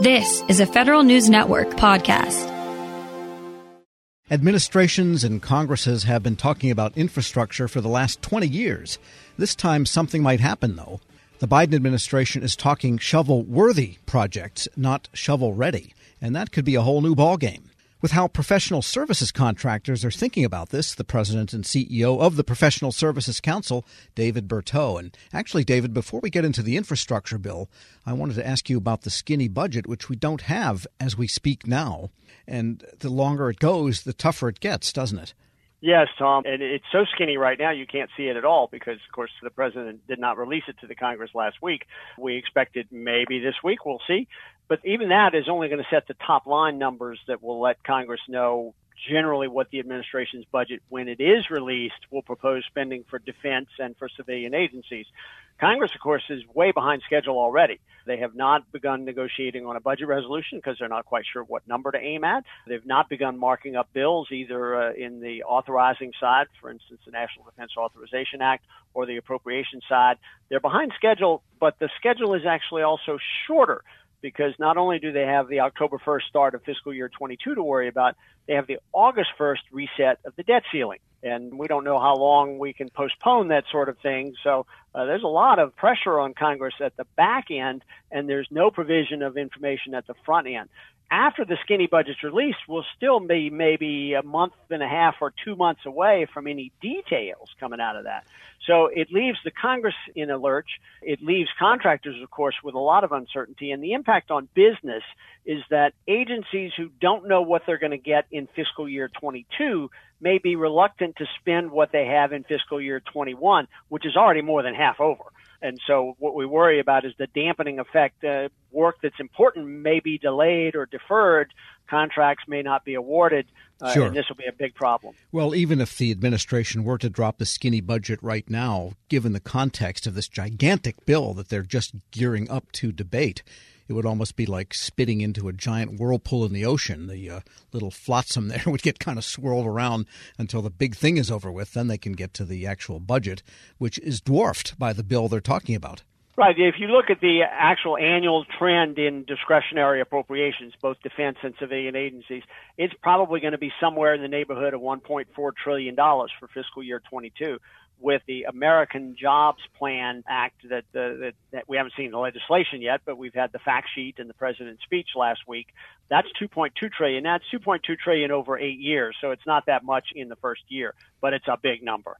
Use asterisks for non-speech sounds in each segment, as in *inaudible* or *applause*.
This is a Federal News Network podcast. Administrations and Congresses have been talking about infrastructure for the last 20 years. This time, something might happen, though. The Biden administration is talking shovel worthy projects, not shovel ready, and that could be a whole new ballgame with how professional services contractors are thinking about this, the president and CEO of the Professional Services Council, David Berteau. And actually, David, before we get into the infrastructure bill, I wanted to ask you about the skinny budget, which we don't have as we speak now. And the longer it goes, the tougher it gets, doesn't it? Yes, Tom. And it's so skinny right now you can't see it at all because, of course, the president did not release it to the Congress last week. We expected maybe this week. We'll see. But even that is only going to set the top line numbers that will let Congress know generally what the administration's budget, when it is released, will propose spending for defense and for civilian agencies. Congress, of course, is way behind schedule already. They have not begun negotiating on a budget resolution because they're not quite sure what number to aim at. They've not begun marking up bills either uh, in the authorizing side, for instance, the National Defense Authorization Act, or the appropriation side. They're behind schedule, but the schedule is actually also shorter because not only do they have the October 1st start of fiscal year 22 to worry about, they have the August 1st reset of the debt ceiling. And we don't know how long we can postpone that sort of thing. So uh, there's a lot of pressure on Congress at the back end, and there's no provision of information at the front end after the skinny budget's released, we'll still be maybe a month and a half or two months away from any details coming out of that. So it leaves the Congress in a lurch. It leaves contractors, of course, with a lot of uncertainty. And the impact on business is that agencies who don't know what they're going to get in fiscal year 22 may be reluctant to spend what they have in fiscal year 21, which is already more than half over. And so what we worry about is the dampening effect. Uh, work that's important may be delayed or deferred. Contracts may not be awarded. Uh, sure. And this will be a big problem. Well, even if the administration were to drop the skinny budget right now, given the context of this gigantic bill that they're just gearing up to debate, it would almost be like spitting into a giant whirlpool in the ocean. The uh, little flotsam *laughs* there would get kind of swirled around until the big thing is over with. Then they can get to the actual budget, which is dwarfed by the bill they're talking about. Right. If you look at the actual annual trend in discretionary appropriations, both defense and civilian agencies, it's probably going to be somewhere in the neighborhood of $1.4 trillion for fiscal year 22 with the American Jobs Plan Act that, uh, that, that we haven't seen the legislation yet, but we've had the fact sheet and the president's speech last week. That's 2.2 trillion. That's 2.2 trillion over eight years, so it's not that much in the first year, but it's a big number.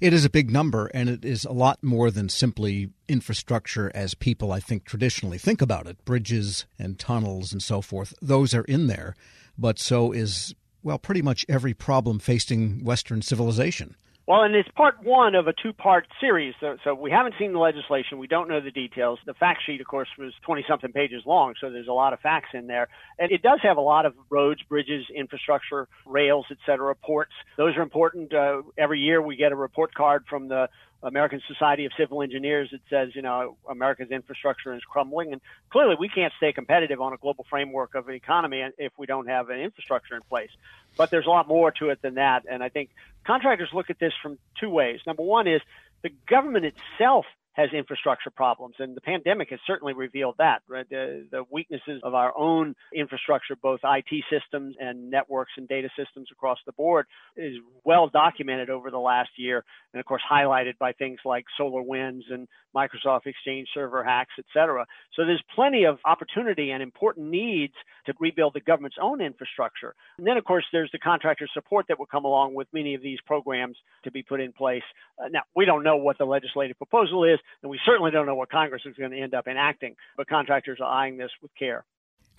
It is a big number, and it is a lot more than simply infrastructure as people, I think, traditionally think about it. Bridges and tunnels and so forth, those are in there, but so is, well, pretty much every problem facing Western civilization. Well, and it's part one of a two part series. So, so, we haven't seen the legislation. We don't know the details. The fact sheet, of course, was 20 something pages long. So there's a lot of facts in there. And it does have a lot of roads, bridges, infrastructure, rails, et cetera, ports. Those are important. Uh, every year we get a report card from the American Society of Civil Engineers that says, you know, America's infrastructure is crumbling. And clearly we can't stay competitive on a global framework of an economy if we don't have an infrastructure in place. But there's a lot more to it than that. And I think contractors look at this from two ways. Number one is the government itself has infrastructure problems. And the pandemic has certainly revealed that, right? The, the, weaknesses of our own infrastructure, both IT systems and networks and data systems across the board is well documented over the last year. And of course, highlighted by things like SolarWinds and Microsoft Exchange server hacks, et cetera. So there's plenty of opportunity and important needs to rebuild the government's own infrastructure. And then, of course, there's the contractor support that will come along with many of these programs to be put in place. Uh, now, we don't know what the legislative proposal is. And we certainly don't know what Congress is going to end up enacting, but contractors are eyeing this with care.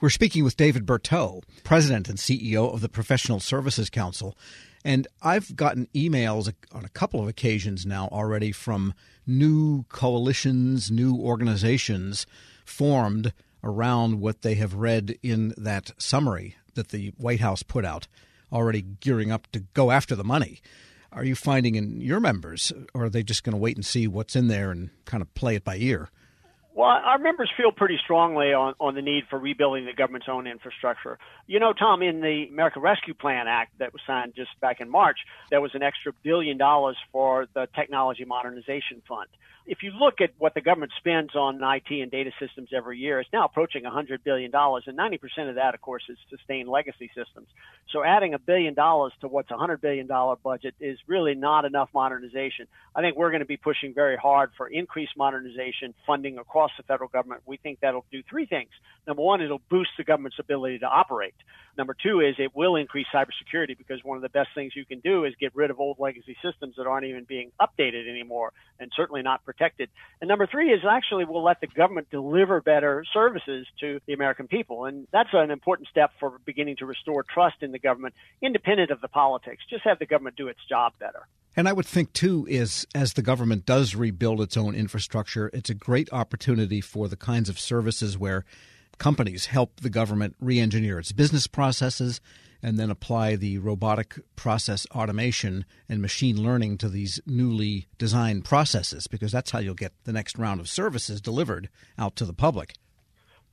We're speaking with David Berteau, President and CEO of the Professional Services Council. And I've gotten emails on a couple of occasions now already from new coalitions, new organizations formed around what they have read in that summary that the White House put out, already gearing up to go after the money are you finding in your members, or are they just going to wait and see what's in there and kind of play it by ear? Well, our members feel pretty strongly on, on the need for rebuilding the government's own infrastructure. You know, Tom, in the American Rescue Plan Act that was signed just back in March, there was an extra billion dollars for the Technology Modernization Fund if you look at what the government spends on IT and data systems every year, it's now approaching $100 billion. And 90% of that, of course, is sustained legacy systems. So adding a billion dollars to what's a $100 billion budget is really not enough modernization. I think we're going to be pushing very hard for increased modernization funding across the federal government. We think that'll do three things. Number one, it'll boost the government's ability to operate. Number two is it will increase cybersecurity because one of the best things you can do is get rid of old legacy systems that aren't even being updated anymore and certainly not protected. And number three is actually we'll let the government deliver better services to the American people. And that's an important step for beginning to restore trust in the government, independent of the politics. Just have the government do its job better. And I would think, too, is as the government does rebuild its own infrastructure, it's a great opportunity for the kinds of services where companies help the government re engineer its business processes and then apply the robotic process automation and machine learning to these newly designed processes because that's how you'll get the next round of services delivered out to the public.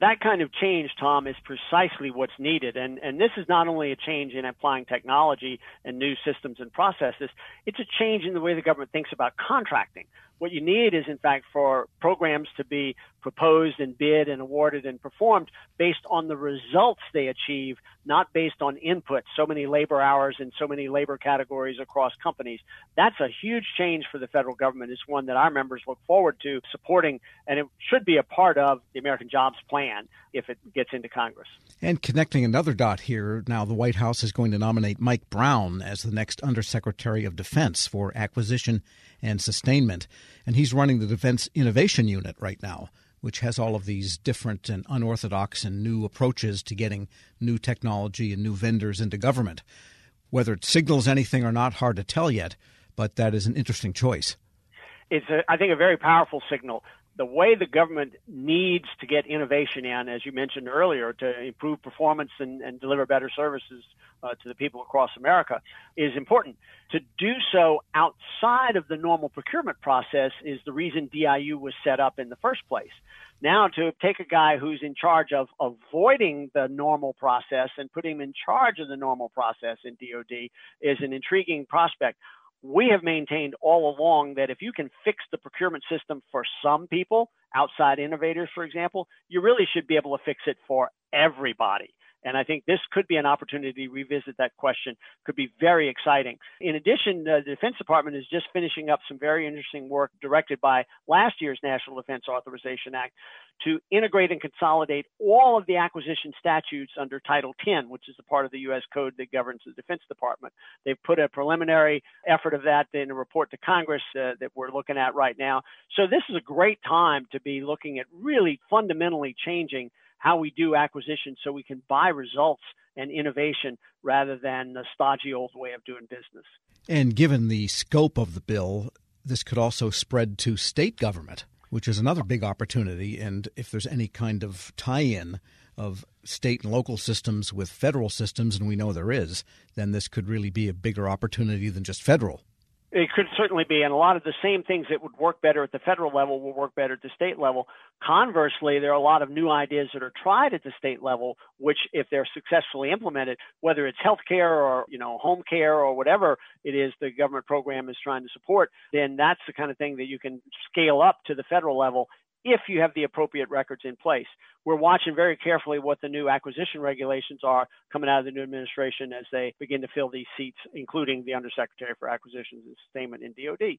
That kind of change, Tom, is precisely what's needed. And, and this is not only a change in applying technology and new systems and processes, it's a change in the way the government thinks about contracting. What you need is, in fact, for programs to be proposed and bid and awarded and performed based on the results they achieve, not based on input, so many labor hours and so many labor categories across companies. That's a huge change for the federal government. It's one that our members look forward to supporting, and it should be a part of the American Jobs Plan if it gets into Congress. And connecting another dot here, now the White House is going to nominate Mike Brown as the next Undersecretary of Defense for Acquisition and Sustainment and he's running the Defense Innovation Unit right now, which has all of these different and unorthodox and new approaches to getting new technology and new vendors into government. Whether it signals anything or not, hard to tell yet, but that is an interesting choice. It's, a, I think, a very powerful signal the way the government needs to get innovation in, as you mentioned earlier, to improve performance and, and deliver better services uh, to the people across America is important. To do so outside of the normal procurement process is the reason DIU was set up in the first place. Now, to take a guy who's in charge of avoiding the normal process and put him in charge of the normal process in DOD is an intriguing prospect we have maintained all along that if you can fix the procurement system for some people, outside innovators, for example, you really should be able to fix it for everybody. And I think this could be an opportunity to revisit that question. Could be very exciting. In addition, the Defense Department is just finishing up some very interesting work directed by last year's National Defense Authorization Act to integrate and consolidate all of the acquisition statutes under Title 10, which is the part of the U.S. Code that governs the Defense Department. They've put a preliminary effort of that in a report to Congress uh, that we're looking at right now. So this is a great time to be looking at really fundamentally changing how we do acquisition so we can buy results and innovation rather than the stodgy old way of doing business. And given the scope of the bill, this could also spread to state government, which is another big opportunity. And if there's any kind of tie in of state and local systems with federal systems, and we know there is, then this could really be a bigger opportunity than just federal. It could certainly be, and a lot of the same things that would work better at the federal level will work better at the state level. Conversely, there are a lot of new ideas that are tried at the state level, which, if they're successfully implemented, whether it's healthcare or you know home care or whatever it is the government program is trying to support, then that's the kind of thing that you can scale up to the federal level if you have the appropriate records in place. We're watching very carefully what the new acquisition regulations are coming out of the new administration as they begin to fill these seats, including the Undersecretary for Acquisitions and Sustainment in DOD.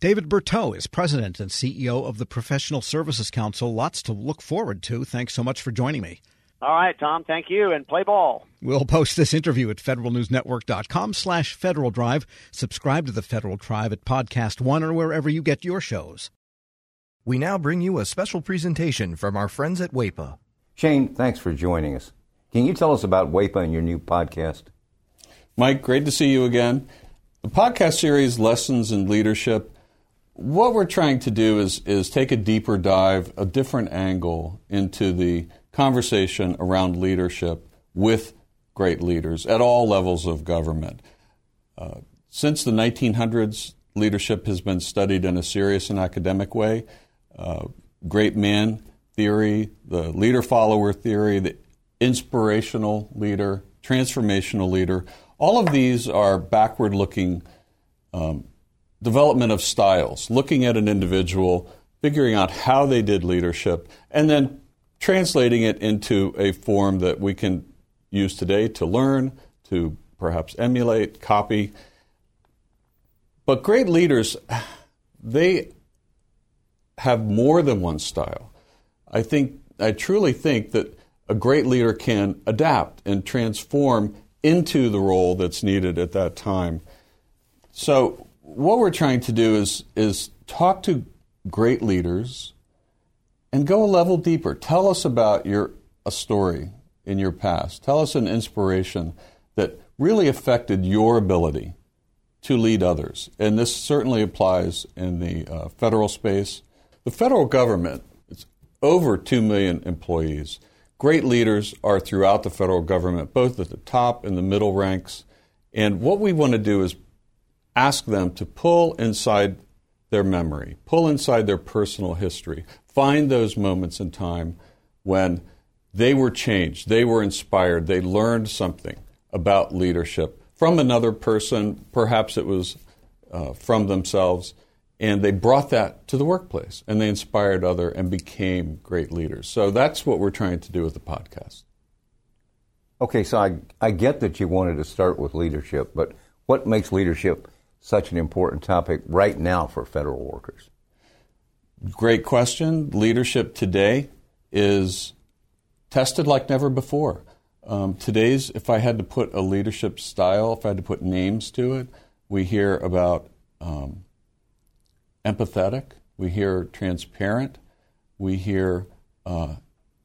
David Berteau is president and CEO of the Professional Services Council. Lots to look forward to. Thanks so much for joining me. All right, Tom. Thank you, and play ball. We'll post this interview at federalnewsnetwork.com slash Federal Drive. Subscribe to the Federal Drive at PodcastOne or wherever you get your shows. We now bring you a special presentation from our friends at WAEPA. Shane, thanks for joining us. Can you tell us about WAEPA and your new podcast? Mike, great to see you again. The podcast series, Lessons in Leadership, what we're trying to do is, is take a deeper dive, a different angle into the conversation around leadership with great leaders at all levels of government. Uh, since the 1900s, leadership has been studied in a serious and academic way. Uh, great man theory, the leader follower theory, the inspirational leader, transformational leader. All of these are backward looking um, development of styles, looking at an individual, figuring out how they did leadership, and then translating it into a form that we can use today to learn, to perhaps emulate, copy. But great leaders, they have more than one style. I think I truly think that a great leader can adapt and transform into the role that's needed at that time. So what we're trying to do is is talk to great leaders and go a level deeper. Tell us about your a story in your past. Tell us an inspiration that really affected your ability to lead others. And this certainly applies in the uh, federal space. The federal government, it's over 2 million employees. Great leaders are throughout the federal government, both at the top and the middle ranks. And what we want to do is ask them to pull inside their memory, pull inside their personal history, find those moments in time when they were changed, they were inspired, they learned something about leadership from another person, perhaps it was uh, from themselves, and they brought that to the workplace and they inspired other and became great leaders. So that's what we're trying to do with the podcast. Okay, so I, I get that you wanted to start with leadership, but what makes leadership such an important topic right now for federal workers? Great question. Leadership today is tested like never before. Um, today's, if I had to put a leadership style, if I had to put names to it, we hear about um, empathetic, we hear transparent, we hear uh,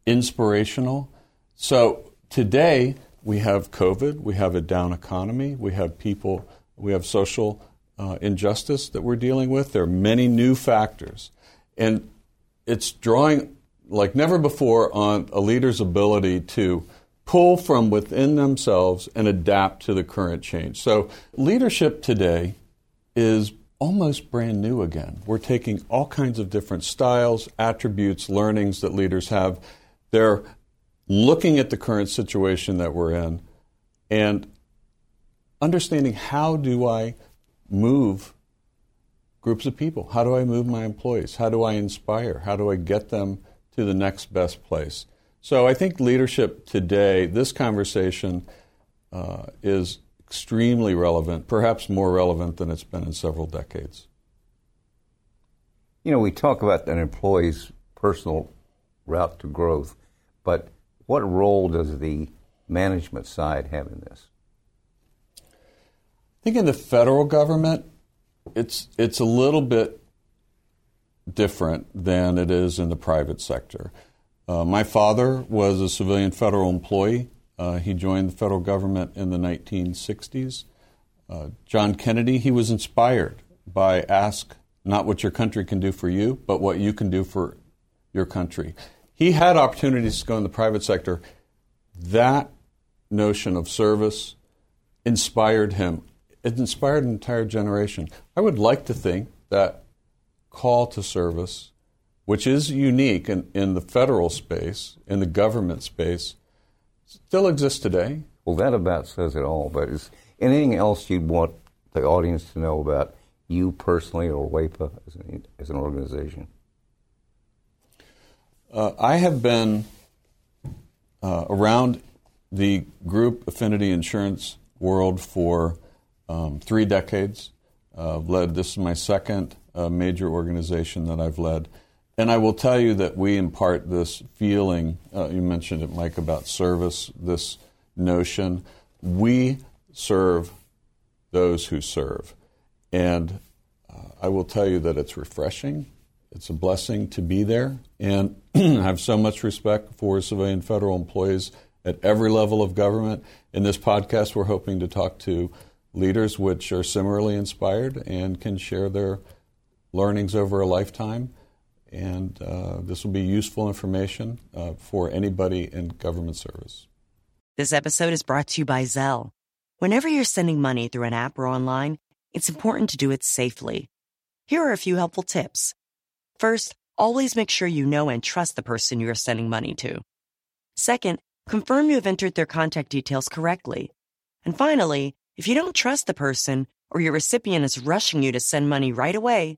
inspirational. So today we have COVID, we have a down economy, we have people, we have social uh, injustice that we're dealing with. There are many new factors. And it's drawing like never before on a leader's ability to pull from within themselves and adapt to the current change. So, leadership today is almost brand new again. We're taking all kinds of different styles, attributes, learnings that leaders have. They're looking at the current situation that we're in and understanding how do I move groups of people? How do I move my employees? How do I inspire? How do I get them to the next best place? So I think leadership today, this conversation uh, is extremely relevant, perhaps more relevant than it's been in several decades. You know, we talk about an employee's personal route to growth, but what role does the management side have in this? I think in the federal government, it's it's a little bit different than it is in the private sector. Uh, my father was a civilian federal employee. Uh, he joined the federal government in the 1960s. Uh, John Kennedy, he was inspired by ask not what your country can do for you, but what you can do for your country. He had opportunities to go in the private sector. That notion of service inspired him it inspired an entire generation. I would like to think that call to service, which is unique in, in the federal space, in the government space, still exists today. Well, that about says it all. But is anything else you'd want the audience to know about you personally or WAEPA as an, as an organization? Uh, I have been uh, around the group affinity insurance world for um, three decades. Uh, I've led this is my second uh, major organization that I've led, and I will tell you that we impart this feeling. Uh, you mentioned it, Mike, about service. This notion we serve those who serve, and uh, I will tell you that it's refreshing. It's a blessing to be there, and *clears throat* I have so much respect for civilian federal employees at every level of government. In this podcast, we're hoping to talk to leaders which are similarly inspired and can share their learnings over a lifetime. And uh, this will be useful information uh, for anybody in government service. This episode is brought to you by Zelle. Whenever you're sending money through an app or online, it's important to do it safely. Here are a few helpful tips. First, always make sure you know and trust the person you are sending money to. Second, confirm you have entered their contact details correctly. And finally, if you don't trust the person or your recipient is rushing you to send money right away,